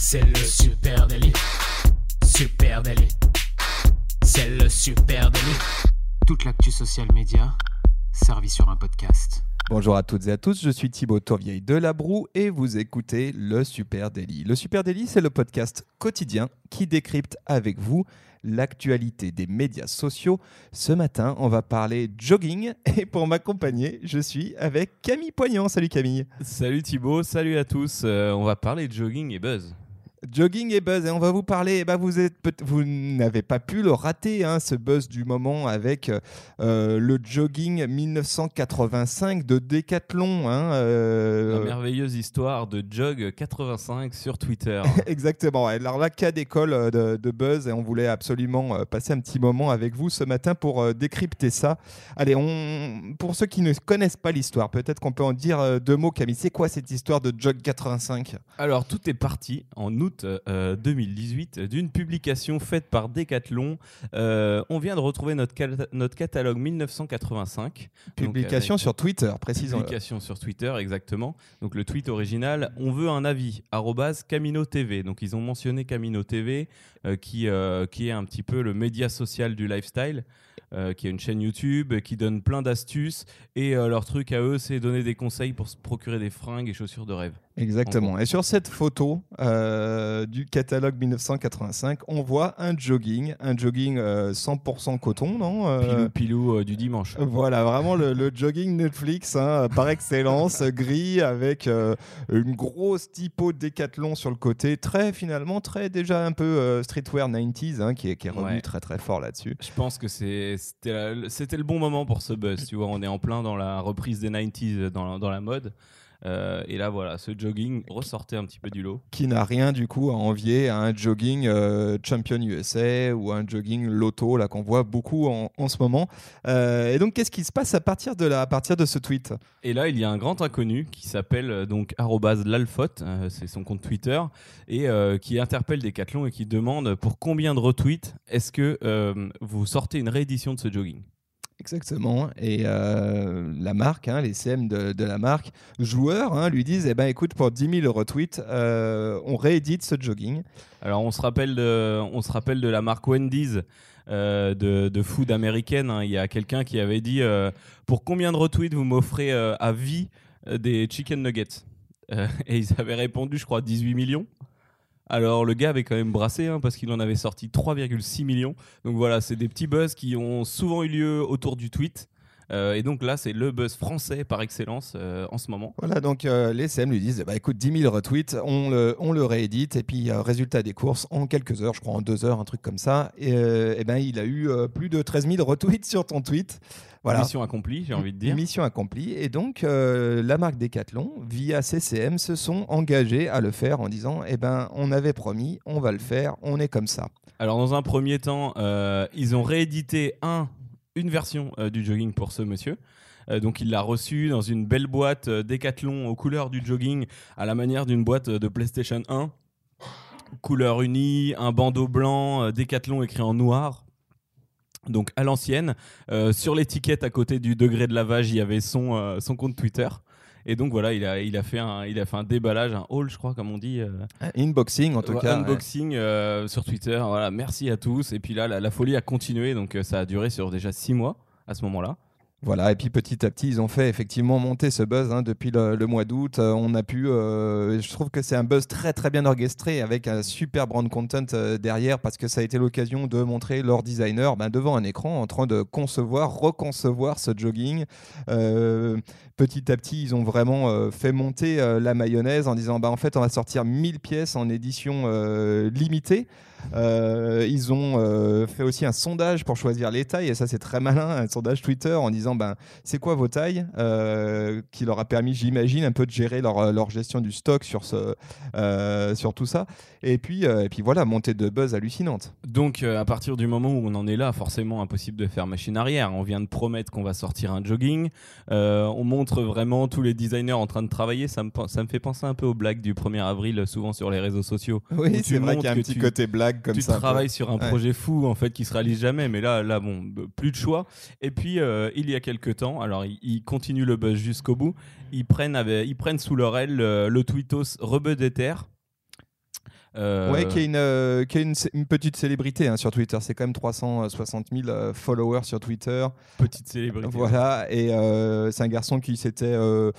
C'est le super délit. Super délit. C'est le super délit. Toute l'actu social média servie sur un podcast. Bonjour à toutes et à tous, je suis Thibaut Tourvieille de La Broue et vous écoutez le Super Daily. Le Super Daily, c'est le podcast quotidien qui décrypte avec vous l'actualité des médias sociaux. Ce matin, on va parler jogging et pour m'accompagner, je suis avec Camille Poignant. Salut Camille. Salut Thibaut, salut à tous. Euh, on va parler de jogging et buzz. Jogging et buzz, et on va vous parler. bah vous êtes, vous n'avez pas pu le rater, hein, ce buzz du moment avec euh, le jogging 1985 de Decathlon. Hein, euh... La merveilleuse histoire de Jog 85 sur Twitter. Exactement. Alors là, cas d'école euh, de, de, buzz, et on voulait absolument passer un petit moment avec vous ce matin pour décrypter ça. Allez, on, pour ceux qui ne connaissent pas l'histoire, peut-être qu'on peut en dire deux mots, Camille. C'est quoi cette histoire de Jog 85 Alors, tout est parti en août 2018 euh, d'une publication faite par Decathlon. Euh, on vient de retrouver notre, notre catalogue 1985. Publication sur Twitter, précisément. Publication sur Twitter, exactement. Donc le tweet original, on veut un avis, Camino TV. Donc ils ont mentionné Camino TV, euh, qui, qui est un petit peu le média social du lifestyle. qui a une chaîne YouTube, qui donne plein d'astuces. Et leur truc à eux, c'est donner des conseils pour se procurer des fringues et chaussures de rêve. Exactement. Et sur cette photo euh, du catalogue 1985, on voit un jogging, un jogging 100% euh, coton, non euh, Pilou, pilou du dimanche. Voilà, vraiment le, jogging Netflix hein, par excellence, gris avec une grosse typo Décathlon sur le côté, très finalement très déjà un peu streetwear 90s, hein, qui est, qui est revenu très très fort là-dessus. Je pense que c'était le bon moment pour ce buzz. Tu vois, on est en plein dans la reprise des 90s dans, dans la mode. Euh, et là, voilà, ce jogging ressortait un petit peu du lot. Qui n'a rien du coup à envier à un jogging euh, Champion USA ou un jogging Lotto, là qu'on voit beaucoup en, en ce moment. Euh, et donc, qu'est-ce qui se passe à partir de là, à partir de ce tweet? Et là, il y a un grand inconnu qui s'appelle donc @lalfot, c'est son compte Twitter, et qui interpelle Decathlon et qui demande pour combien de retweets est-ce que vous sortez une réédition de ce jogging? Exactement. Et euh, la marque, hein, les CM de, la marque, joueurs, hein, lui disent eh ben, écoute, pour 10 000 retweets, euh, on réédite ce jogging. Alors, on se rappelle de, on se rappelle de la marque Wendy's. Euh, de, food américaine, hein. il y a quelqu'un qui avait dit pour combien de retweets vous m'offrez à vie des chicken nuggets? Et ils avaient répondu, je crois, 18 millions. Alors le gars avait quand même brassé hein, parce qu'il en avait sorti 3,6 millions. Donc voilà, c'est des petits buzz qui ont souvent eu lieu autour du tweet. Euh, et donc là, c'est le buzz français par excellence euh, en ce moment. Voilà, donc euh, les CM lui disent bah, écoute, 10 000 retweets, on le, on le réédite, et puis résultat des courses, en quelques heures, je crois en deux heures, un truc comme ça, et, et ben, il a eu plus de 13 000 retweets sur ton tweet. Voilà. Mission accomplie, j'ai envie de dire. Mission accomplie. Et donc, la marque Decathlon, via CCM, se sont engagés à le faire en disant eh ben, on avait promis, on va le faire, on est comme ça. Alors, dans un premier temps, ils ont réédité un une version euh, du jogging pour ce monsieur. Euh, donc il l'a reçu dans une belle boîte euh, Decathlon aux couleurs du jogging, à la manière d'une boîte de PlayStation 1. Couleur unie, un bandeau blanc, Decathlon écrit en noir. Donc à l'ancienne, sur l'étiquette à côté du degré de lavage, il y avait son, son compte Twitter. Et donc voilà, il a, il a, fait, un, il a fait un déballage, un haul, je crois, comme on dit. Euh, unboxing en tout cas. Unboxing euh, sur Twitter. Voilà, merci à tous. Et puis là, la, la folie a continué, donc euh, ça a duré sur déjà six mois à ce moment-là. Voilà, et puis petit à petit, ils ont fait effectivement monter ce buzz hein, depuis le, mois d'août. Euh, on a pu, euh, je trouve que c'est un buzz très très bien orchestré avec un super brand content euh, derrière parce que ça a été l'occasion de montrer leur designer ben, devant un écran en train de concevoir, reconcevoir ce jogging. petit à petit, ils ont vraiment fait monter la mayonnaise en disant bah, en fait, on va sortir 1000 pièces en édition limitée. Euh, ils ont euh, fait aussi un sondage pour choisir les tailles, et ça c'est très malin, un sondage Twitter en disant ben, c'est quoi vos tailles, euh, qui leur a permis, j'imagine, un peu de gérer leur, leur, gestion du stock sur, ce, sur tout ça. Et puis, et puis voilà, montée de buzz hallucinante. Donc à partir du moment où on en est là, forcément impossible de faire machine arrière. On vient de promettre qu'on va sortir un jogging. on montre vraiment tous les designers en train de travailler. Ça me, ça me fait penser un peu aux blagues du 1er avril, souvent sur les réseaux sociaux. Oui, c'est vrai qu'il y a un petit côté blague tu travailles sur un projet fou en fait qui se réalise jamais, mais là, là bon, plus de choix. Et puis euh, il y a quelques temps, alors ils, continuent le buzz jusqu'au bout. Ils prennent, ils prennent sous leur aile euh, le tweetos Rebeu Euh, Ouais, qui est, une, euh, qui est une, une petite célébrité hein, sur Twitter. C'est quand même 360 000 euh, followers sur Twitter. petite célébrité. Voilà, et euh, c'est un garçon qui s'était euh,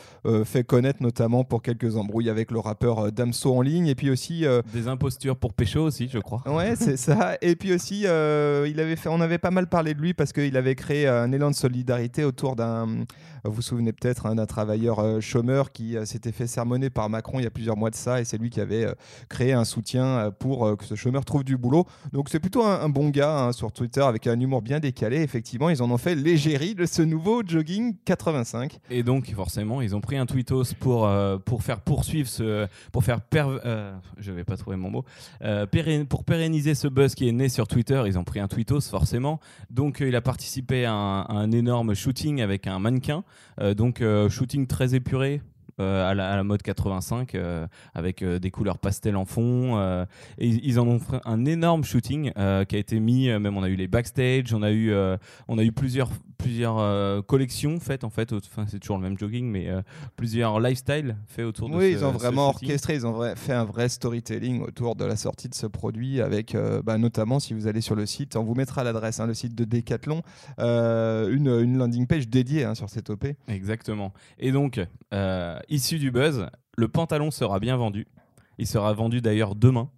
fait connaître notamment pour quelques embrouilles avec le rappeur Damso en ligne. Et puis aussi, Des impostures pour pécho aussi, je crois. ouais, c'est ça. Et puis aussi, il avait fait, on avait pas mal parlé de lui parce qu'il avait créé un élan de solidarité autour d'un. Vous vous souvenez peut-être hein, d'un travailleur chômeur qui s'était fait sermonner par Macron il y a plusieurs mois de ça, et c'est lui qui avait créé un soutien euh, pour euh, que ce chômeur trouve du boulot. Donc c'est plutôt un, bon gars hein, sur Twitter avec un humour bien décalé. Effectivement, ils en ont fait l'égérie de ce nouveau jogging 85. Et donc, forcément, ils ont pris un tweetos pour, euh, pour faire poursuivre ce. pour faire. euh, je vais pas trouver mon mot. Pour pérenniser ce buzz qui est né sur Twitter, ils ont pris un tweetos, forcément. Donc, il a participé à un, à un énorme shooting avec un mannequin. Donc, shooting très épuré. Euh, à, la, à la mode 85 euh, avec euh, des couleurs pastel en fond et ils en ont fait un énorme shooting qui a été mis même on a eu les backstage on a eu on a eu plusieurs plusieurs collections faites en fait enfin c'est toujours le même jogging mais plusieurs lifestyles faits autour de Oui, ce- ils ont vraiment orchestré, ils ont fait un vrai storytelling autour de la sortie de ce produit, avec euh, bah, notamment, si vous allez sur le site, on vous mettra l'adresse, hein, le site de Decathlon, euh, une, une landing page dédiée hein, sur cette OP. Exactement. Et donc, euh, issu du buzz, le pantalon sera bien vendu. Il sera vendu d'ailleurs demain.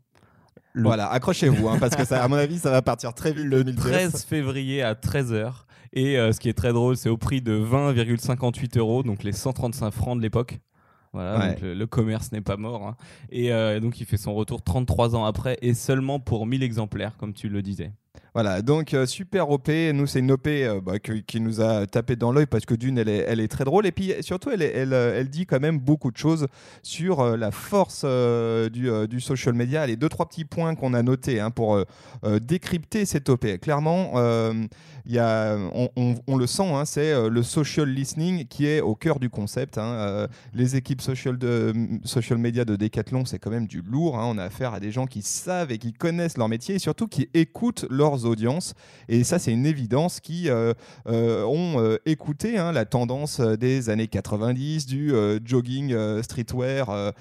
Le Voilà, accrochez-vous, hein, parce que ça, à mon avis, ça va partir très vite. le 2013. 13 février à 13h. Et euh, ce qui est très drôle, c'est au prix de 20,58 euros, donc les 135 francs de l'époque. Voilà, Ouais. donc le, le commerce n'est pas mort. hein. Et euh, donc il fait son retour 33 ans après et seulement pour 1000 exemplaires, comme tu le disais. Voilà, donc euh, super OP. Nous, c'est une OP euh, bah, qui nous a tapé dans l'œil parce que d'une, elle est, très drôle. Et puis surtout, euh, elle dit quand même beaucoup de choses sur la force du, social media. Les deux, trois petits points qu'on a notés hein, pour décrypter cette OP. Clairement, on, le sent, hein, c'est le social listening qui est au cœur du concept. hein. Les équipes social, de, social media de Decathlon, c'est quand même du lourd. On a affaire à des gens qui savent et qui connaissent leur métier et surtout qui écoutent leurs audiences. Et ça, c'est une évidence qui euh, euh, ont euh, écouté hein, la tendance des années 90 du jogging streetwear,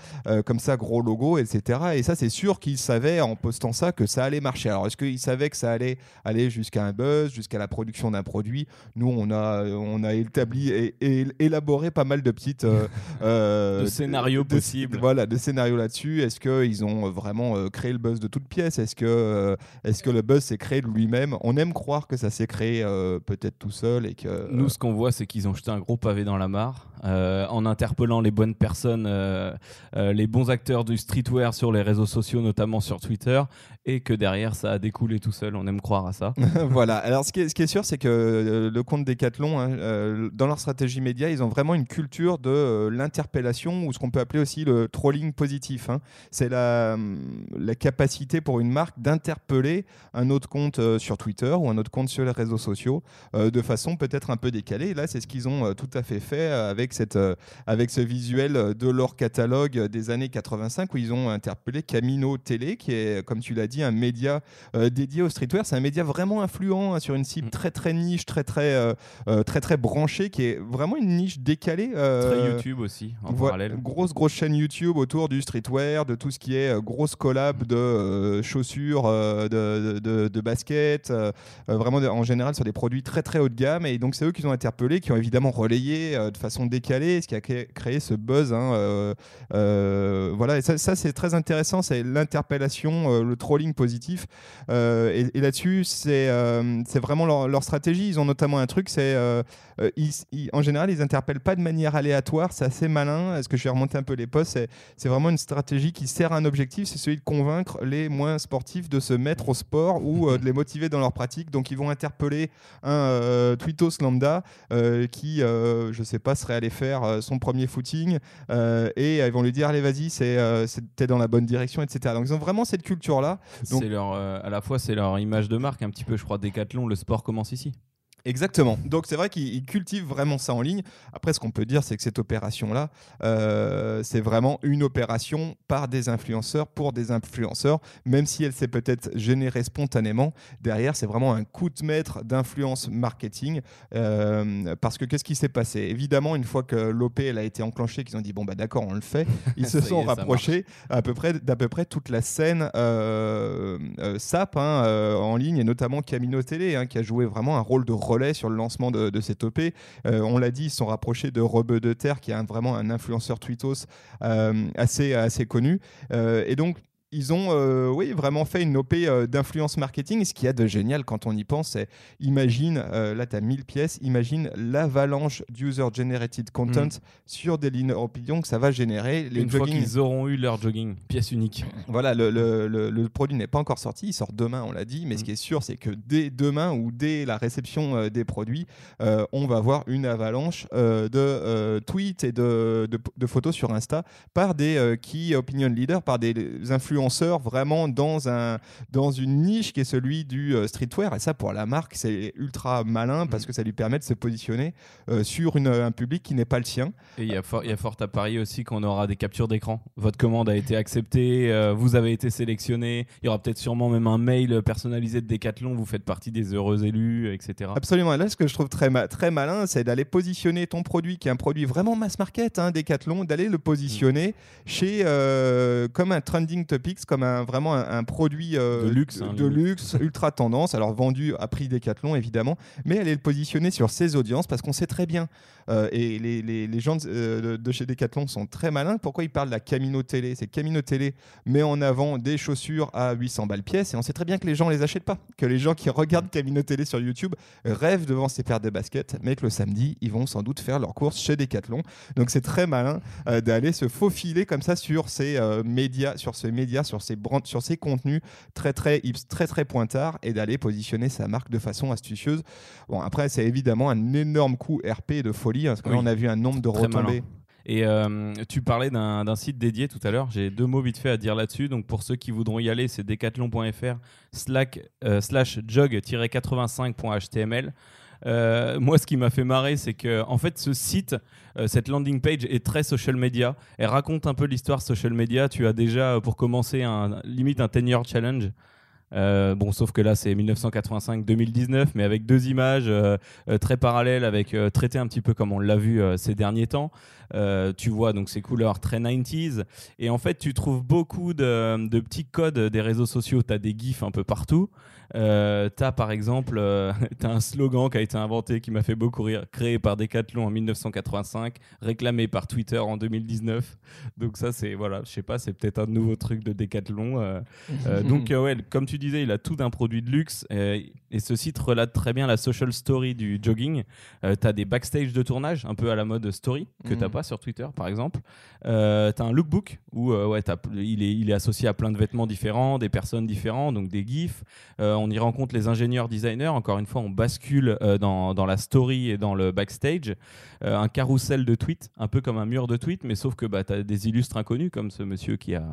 comme ça, gros logo, etc. Et ça, c'est sûr qu'ils savaient en postant ça que ça allait marcher. Alors, est-ce qu'ils savaient que ça allait aller jusqu'à un buzz, jusqu'à la production d'un produit? Nous, on a, on a établi et, et élaboré pas mal de petites De scénarios possibles. Voilà, de scénarios là-dessus. Est-ce qu'ils ont vraiment créé le buzz de toutes pièces? Est-ce que, euh, est-ce que le buzz s'est créé de lui-même On aime croire que ça s'est créé euh, peut-être tout seul et que. Nous, ce qu'on voit, c'est qu'ils ont jeté un gros pavé dans la mare euh, en interpellant les bonnes personnes, euh, euh, les bons acteurs du streetwear sur les réseaux sociaux, notamment sur Twitter, et que derrière, ça a découlé tout seul. On aime croire à ça. voilà. Alors, ce qui est, ce qui est sûr, c'est que euh, le compte Decathlon, hein, euh, dans leur stratégie média, ils ont vraiment une culture de euh, l'interpellation ou ce qu'on peut appeler aussi le trolling positif. hein. C'est la, hum, la capacité pour une marque d'interpeller un autre compte euh, sur Twitter ou un autre compte sur les réseaux sociaux euh, de façon peut-être un peu décalée. Et là, c'est ce qu'ils ont euh, tout à fait fait avec, cette, avec ce visuel de leur catalogue des années 85 où ils ont interpellé Camino Télé, qui est, comme tu l'as dit, un média dédié au streetwear. C'est un média vraiment influent hein, sur une cible Mm. très très niche, très très, euh, très très branchée, qui est vraiment une niche décalée. Très YouTube aussi, en parallèle. Grosse, grosse chaîne YouTube autour du streetwear, de tout ce qui est grosse collab de euh, chaussures, euh, de, de, de- de baskets, euh, euh, vraiment en général sur des produits très très haut de gamme. Et donc c'est eux qui ont interpellé, qui ont évidemment relayé euh, de façon décalée, ce qui a cré- créé ce buzz. hein, voilà, et ça, c'est très intéressant, c'est l'interpellation, le trolling positif. Et là-dessus, c'est c'est vraiment leur, stratégie. Ils ont notamment un truc, c'est en général, ils interpellent pas de manière aléatoire. C'est assez malin. Est-ce que je vais remonter un peu les postes C'est vraiment une stratégie qui sert à un objectif, c'est celui de convaincre les moins sportifs de se mettre au sport ou de les motiver dans leur pratique. Donc, ils vont interpeller un euh, tweetos lambda euh, qui, euh, je sais pas, serait allé faire son premier footing et ils vont lui dire allez vas-y, c'est t'es dans la bonne direction, etc. Donc, ils ont vraiment cette culture là. Donc- à la fois, c'est leur image de marque, un petit peu, je crois, Décathlon, le sport commence ici. Exactement. Donc c'est vrai qu'ils cultivent vraiment ça en ligne. Après, ce qu'on peut dire, c'est que cette opération-là, euh, c'est vraiment une opération par des influenceurs pour des influenceurs, même si elle s'est peut-être générée spontanément. Derrière, c'est vraiment un coup de maître d'influence marketing. Euh, parce que qu'est-ce qui s'est passé? Évidemment, une fois que l'OP a été enclenchée, qu'ils ont dit bon bah d'accord, on le fait, ils se sont rapprochés à peu près d'à peu près toute la scène euh, SAP hein, en ligne et notamment Camino Télé hein, qui a joué vraiment un rôle de relais sur le lancement de, cette OP. Euh, on l'a dit, ils sont rapprochés de Rebeu de Terre, qui est vraiment un influenceur tweetos euh, assez, assez connu. Euh, et donc, ils ont euh, oui, vraiment fait une OP euh, d'influence marketing. Ce qu'il y a de génial quand on y pense, c'est imagine, euh, là tu as 1000 pièces, imagine l'avalanche d'user-generated content mm. sur des lignes opinion que ça va générer. Les une fois qu'ils auront eu leur jogging, pièce unique. Voilà, le, le, le, produit n'est pas encore sorti, il sort demain, on l'a dit, mais ce mm. qui est sûr, c'est que dès demain ou dès la réception des produits, on va voir une avalanche de tweets et de, de, de, photos sur Insta par des key opinion leaders, par des influenceurs vraiment dans, un, dans une niche qui est celui du euh, streetwear. Et ça, pour la marque, c'est ultra malin parce mm. que ça lui permet de se positionner euh, sur une, un public qui n'est pas le sien. Et il y, a fort, y a fort à parier aussi qu'on aura des captures d'écran. Votre commande a été acceptée, euh, vous avez été sélectionné. Il y aura peut-être sûrement même un mail personnalisé de Decathlon. Vous faites partie des heureux élus, etc. Absolument. Et là, ce que je trouve très, très malin, c'est d'aller positionner ton produit, qui est un produit vraiment mass market, hein, Decathlon, d'aller le positionner mm. chez comme un trending topic comme un, vraiment un, produit euh, de luxe, de, hein, luxe ultra tendance, alors vendu à prix Decathlon évidemment, mais elle est le positionner sur ses audiences parce qu'on sait très bien euh, et les, les, gens euh, de, chez Decathlon sont très malins. Pourquoi ils parlent de la Camino Télé? C'est Camino Télé met en avant des chaussures à 800 balles pièce et on sait très bien que les gens les achètent pas, que les gens qui regardent Camino Télé sur YouTube rêvent devant ces paires de baskets, mais que le samedi ils vont sans doute faire leurs courses chez Decathlon. Donc c'est très malin d'aller se faufiler comme ça sur ces médias, sur ces médias sur ses, sur ses contenus très très très très pointards et d'aller positionner sa marque de façon astucieuse. Bon, après, c'est évidemment un énorme coup RP de folie, hein, parce que là, on a vu un nombre de retombées. Et euh, tu parlais d'un site dédié tout à l'heure. J'ai deux mots vite fait à dire là-dessus. Donc pour ceux qui voudront y aller, c'est decathlon.fr euh, slash jog-85.html. Euh, moi, ce qui m'a fait marrer, c'est que en fait, ce site, euh, cette landing page est très social media. Elle raconte un peu l'histoire social media. Tu as déjà, euh, pour commencer, un, limite un 10-year challenge. Bon, sauf que là, c'est 1985-2019, mais avec deux images très parallèles, avec traité un petit peu comme on l'a vu ces derniers temps. tu vois donc ces couleurs très 90s. Et en fait, tu trouves beaucoup de, de petits codes des réseaux sociaux. Tu as des gifs un peu partout. Euh, t'as par exemple euh, as un slogan qui a été inventé qui m'a fait beaucoup rire, créé par Decathlon en 1985, réclamé par Twitter en 2019. Donc ça c'est voilà, je sais pas, c'est peut-être un nouveau truc de Decathlon. Euh. donc ouais, comme tu disais, il a tout d'un produit de luxe et, ce site relate très bien la social story du jogging. tu as des backstage de tournage un peu à la mode story que t'as mhm. pas sur Twitter par exemple. tu as un lookbook où ouais, il est il est associé à plein de vêtements différents, des personnes différentes, donc des gifs on y rencontre les ingénieurs designers. Encore une fois, on bascule euh, dans, dans, la story et dans le backstage. Euh, un carrousel de tweets, un peu comme un mur de tweets, mais sauf que bah, tu as des illustres inconnus, comme ce monsieur qui a,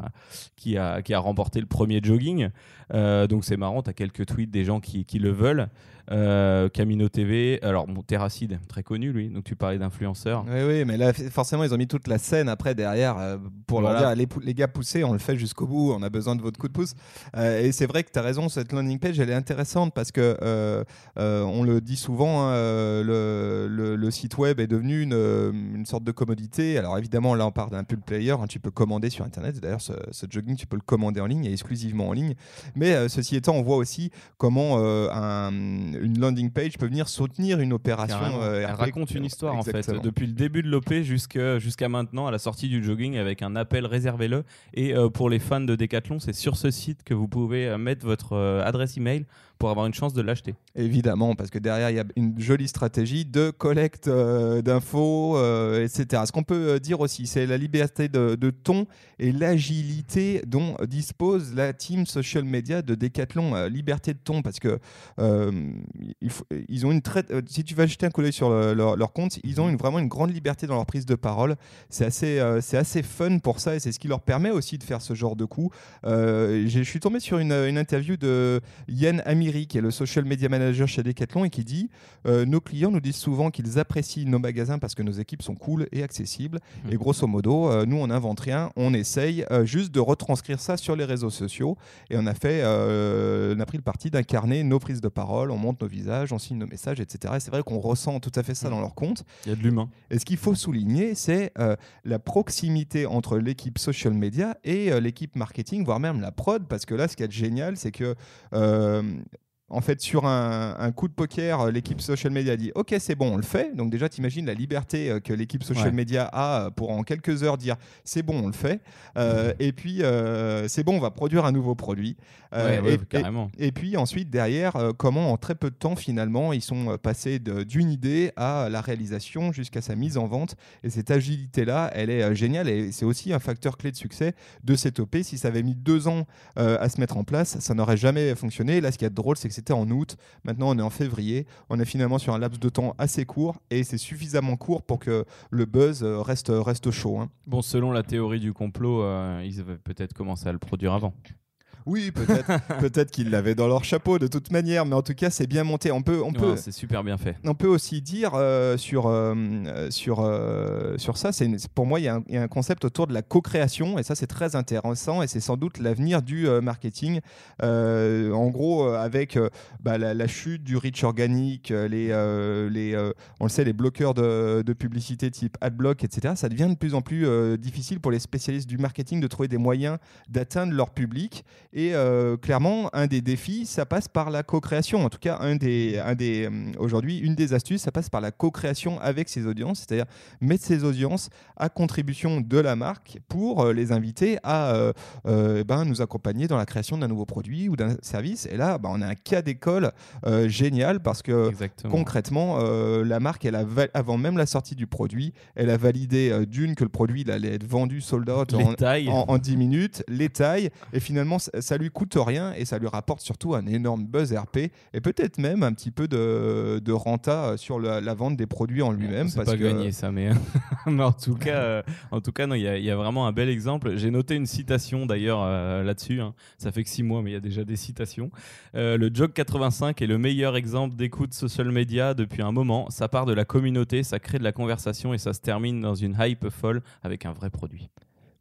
qui a, qui a remporté le premier jogging. Euh, donc c'est marrant, tu as quelques tweets des gens qui, qui le veulent. Euh, Camino TV, alors mon Terracide, très connu lui, donc tu parlais d'influenceurs. Oui, oui, mais là forcément ils ont mis toute la scène après derrière euh, pour leur dire les, les, gars poussez, on le fait jusqu'au bout, on a besoin de votre coup de pouce. Euh, et c'est vrai que tu as raison, cette landing page elle est intéressante parce que on le dit souvent, hein, le, le, site web est devenu une, une, sorte de commodité. Alors évidemment là on parle d'un pull player, hein, tu peux commander sur internet, d'ailleurs ce, ce, jogging tu peux le commander en ligne et exclusivement en ligne. Mais ceci étant, on voit aussi comment un une landing page peut venir soutenir une opération. Euh, elle raconte une histoire en fait, depuis le début de l'OP jusqu'à maintenant, à la sortie du jogging, avec un appel réservez-le. Et euh, pour les fans de Decathlon, c'est sur ce site que vous pouvez euh, mettre votre adresse email pour avoir une chance de l'acheter. Évidemment, parce que derrière, il y a une jolie stratégie de collecte d'infos, etc. Ce qu'on peut dire aussi, c'est la liberté de, ton et l'agilité dont dispose la team social media de Decathlon, liberté de ton, parce que ils ont une très. si tu vas jeter un coup d'œil sur leur, compte, ils ont une, vraiment une grande liberté dans leur prise de parole. C'est assez, c'est assez fun pour ça et c'est ce qui leur permet aussi de faire ce genre de coup. je suis tombé sur une, une interview de Yann Amiri, qui est le social media manager chez Decathlon, et qui dit Nos clients nous disent souvent qu'ils apprécient nos magasins parce que nos équipes sont cool et accessibles. Mmh. Et grosso modo, nous, on n'invente rien, on essaye juste de retranscrire ça sur les réseaux sociaux. Et on a fait, on a pris le parti d'incarner nos prises de parole, on monte nos visages, on signe nos messages, etc. Et c'est vrai qu'on ressent tout à fait ça mmh. dans leur compte. Il y a de l'humain. Et ce qu'il faut souligner, c'est la proximité entre l'équipe social media et l'équipe marketing, voire même la prod, parce que là, ce qui est génial, c'est que euh, en fait, sur un, coup de poker, euh, l'équipe social media dit Ok, c'est bon, on le fait. Donc, déjà, tu imagines la liberté euh, que l'équipe social media a pour en quelques heures dire C'est bon, on le fait. et puis, c'est bon, on va produire un nouveau produit. et, carrément. Et, puis, ensuite, derrière, comment en très peu de temps, finalement, ils sont passés d'une idée à la réalisation jusqu'à sa mise en vente. Et cette agilité-là, elle est géniale. Et c'est aussi un facteur clé de succès de cette OP. Si ça avait mis deux ans à se mettre en place, ça n'aurait jamais fonctionné. Là, ce qui est drôle, c'est que c'était en août. Maintenant, on est en février. On est finalement sur un laps de temps assez court et c'est suffisamment court pour que le buzz euh, reste, chaud. Hein. Bon, selon la théorie du complot, euh, ils avaient peut-être commencé à le produire avant. Oui, peut-être peut qu'ils l'avaient dans leur chapeau de toute manière, mais en tout cas, c'est bien monté. On peut, on peut, c'est super bien fait. On peut aussi dire euh, sur, euh, sur, euh, sur ça, c'est pour moi, il y, a un concept autour de la co-création, et ça, c'est très intéressant, et c'est sans doute l'avenir du marketing. en gros, avec bah, la, chute du reach organique, les, les, on le sait, les bloqueurs de, de, publicité type AdBlock, etc., ça devient de plus en plus difficile pour les spécialistes du marketing de trouver des moyens d'atteindre leur public. Et euh, clairement, un des défis, ça passe par la co-création. En tout cas, un des, un des, euh, aujourd'hui, une des astuces, ça passe par la co-création avec ses audiences, c'est-à-dire mettre ses audiences à contribution de la marque pour euh, les inviter à ben, nous accompagner dans la création d'un nouveau produit ou d'un service. Et là, ben, on a un cas d'école génial parce que concrètement, la marque, elle a avant même la sortie du produit, elle a validé d'une que le produit il allait être vendu sold out en, en, en, 10 minutes, les tailles, et finalement, ça lui coûte rien et ça lui rapporte surtout un énorme buzz RP et peut-être même un petit peu de, de renta sur la, vente des produits en lui-même. C'est pas que... gagné ça, mais, en tout cas, euh, en tout cas, non, il y, a vraiment un bel exemple. J'ai noté une citation d'ailleurs euh, là-dessus. Hein. Ça fait que six mois, mais il y a déjà des citations. Euh, le Jog 85 est le meilleur exemple d'écoute social media depuis un moment. Ça part de la communauté, ça crée de la conversation et ça se termine dans une hype folle avec un vrai produit.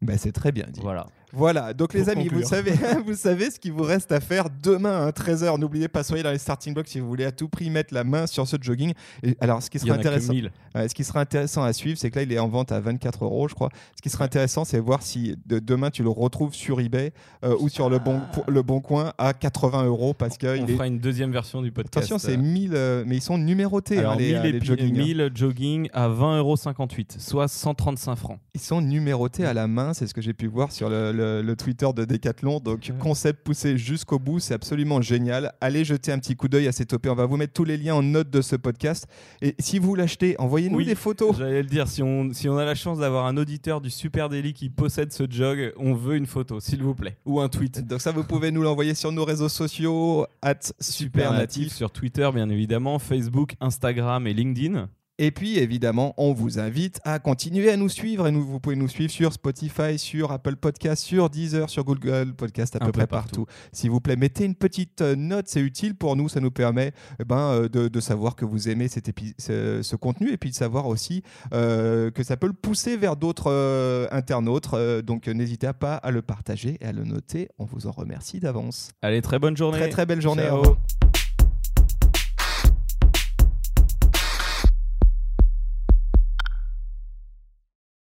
Ben, c'est très bien dit. Voilà. Voilà, donc les amis, vous savez, vous savez ce qu'il vous reste à faire demain à 13h. N'oubliez pas, soyez dans les starting blocks si vous voulez à tout prix mettre la main sur ce jogging. Et alors, ce qui sera intéressant, ce qui sera intéressant à suivre, c'est que là, il est en vente à 24 euros, je crois. Ce qui sera intéressant, c'est voir si de, demain tu le retrouves sur eBay euh, ou sur le bon, le bon coin à 80 euros parce que on il fera une deuxième version du podcast. Attention, c'est 1000, euh, mais ils sont numérotés. Alors, hein, les, 1000, jogging, 1000 jogging à 20,58 euros, soit 135 francs. Ils sont numérotés à la main, c'est ce que j'ai pu voir sur le, le Twitter de Decathlon. Donc, concept poussé jusqu'au bout, c'est absolument génial. Allez jeter un petit coup d'œil à cette OP. On va vous mettre tous les liens en note de ce podcast. Et si vous l'achetez, envoyez-nous des photos. J'allais le dire, si on, si on a la chance d'avoir un auditeur du Super Daily qui possède ce jog, on veut une photo, s'il vous plaît. Ou un tweet. Donc, ça, vous pouvez nous l'envoyer sur nos réseaux sociaux, at Supernatif. Sur Twitter, bien évidemment, Facebook, Instagram et LinkedIn. Et puis évidemment, on vous invite à continuer à nous suivre et nous, vous pouvez nous suivre sur Spotify, sur Apple Podcast, sur Deezer, sur Google Podcast, à peu, près partout. S'il vous plaît, mettez une petite euh, note, c'est utile pour nous, ça nous permet eh ben, euh, de, savoir que vous aimez cet ce, contenu et puis de savoir aussi euh, que ça peut le pousser vers d'autres internautes. donc n'hésitez pas à le partager et à le noter. On vous en remercie d'avance. Allez, très bonne journée. Très très belle journée. Ciao.